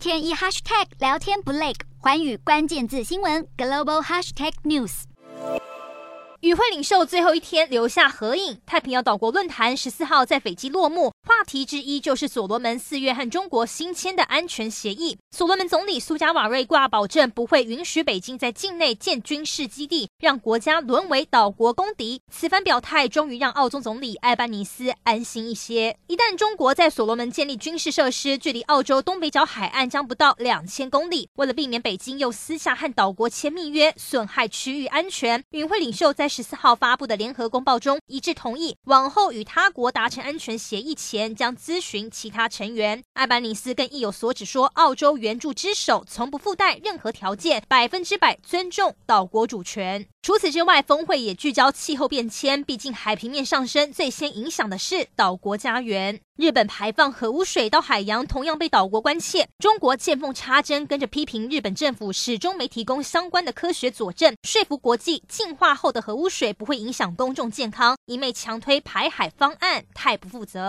天一 hashtag 聊天不累，环宇关键字新闻 global hashtag news。与会领袖最后一天留下合影。太平洋岛国论坛十四号在斐济落幕，话题之一就是所罗门四月和中国新签的安全协议。所罗门总理苏加瓦瑞挂保证，不会允许北京在境内建军事基地，让国家沦为岛国公敌。此番表态终于让澳洲总理艾班尼斯安心一些。一旦中国在所罗门建立军事设施，距离澳洲东北角海岸将不到两千公里。为了避免北京又私下和岛国签密约，损害区域安全，与会领袖在十四号发布的联合公报中一致同意，往后与他国达成安全协议前，将咨询其他成员。艾班尼斯更意有所指说，澳洲援助之手从不附带任何条件，百分之百尊重岛国主权。除此之外，峰会也聚焦气候变迁，毕竟海平面上升最先影响的是岛国家园。日本排放核污水到海洋，同样被岛国关切。中国见缝插针，跟着批评日本政府始终没提供相关的科学佐证，说服国际净化后的核污水不会影响公众健康，一味强推排海方案，太不负责。